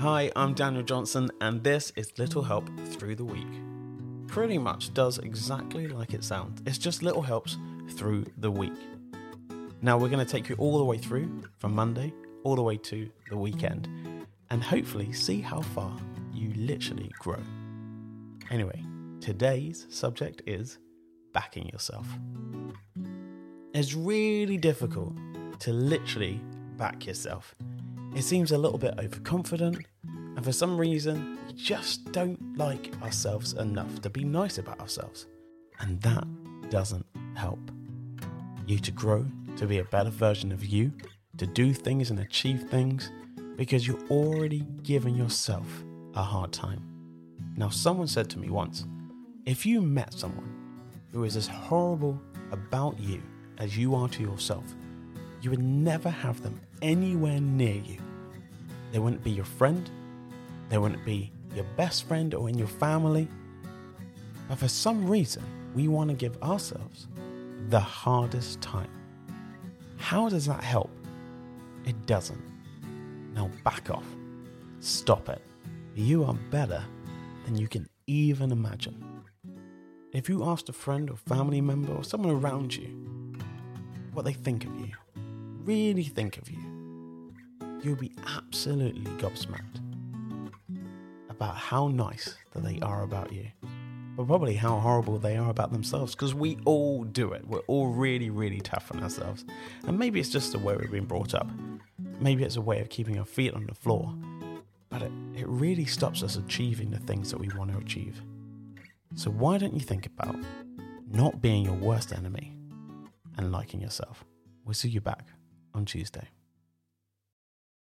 Hi, I'm Daniel Johnson, and this is Little Help Through the Week. Pretty much does exactly like it sounds. It's just little helps through the week. Now, we're going to take you all the way through from Monday all the way to the weekend and hopefully see how far you literally grow. Anyway, today's subject is backing yourself. It's really difficult to literally back yourself. It seems a little bit overconfident, and for some reason, we just don't like ourselves enough to be nice about ourselves. And that doesn't help you to grow, to be a better version of you, to do things and achieve things, because you're already giving yourself a hard time. Now, someone said to me once if you met someone who is as horrible about you as you are to yourself, you would never have them anywhere near you. They wouldn't be your friend, they wouldn't be your best friend or in your family. But for some reason, we want to give ourselves the hardest time. How does that help? It doesn't. Now back off. Stop it. You are better than you can even imagine. If you asked a friend or family member or someone around you what they think of you, really think of you, you'll be absolutely gobsmacked about how nice that they are about you, but probably how horrible they are about themselves because we all do it. We're all really, really tough on ourselves. And maybe it's just the way we've been brought up. Maybe it's a way of keeping our feet on the floor. But it, it really stops us achieving the things that we want to achieve. So why don't you think about not being your worst enemy and liking yourself? We'll see you back on Tuesday.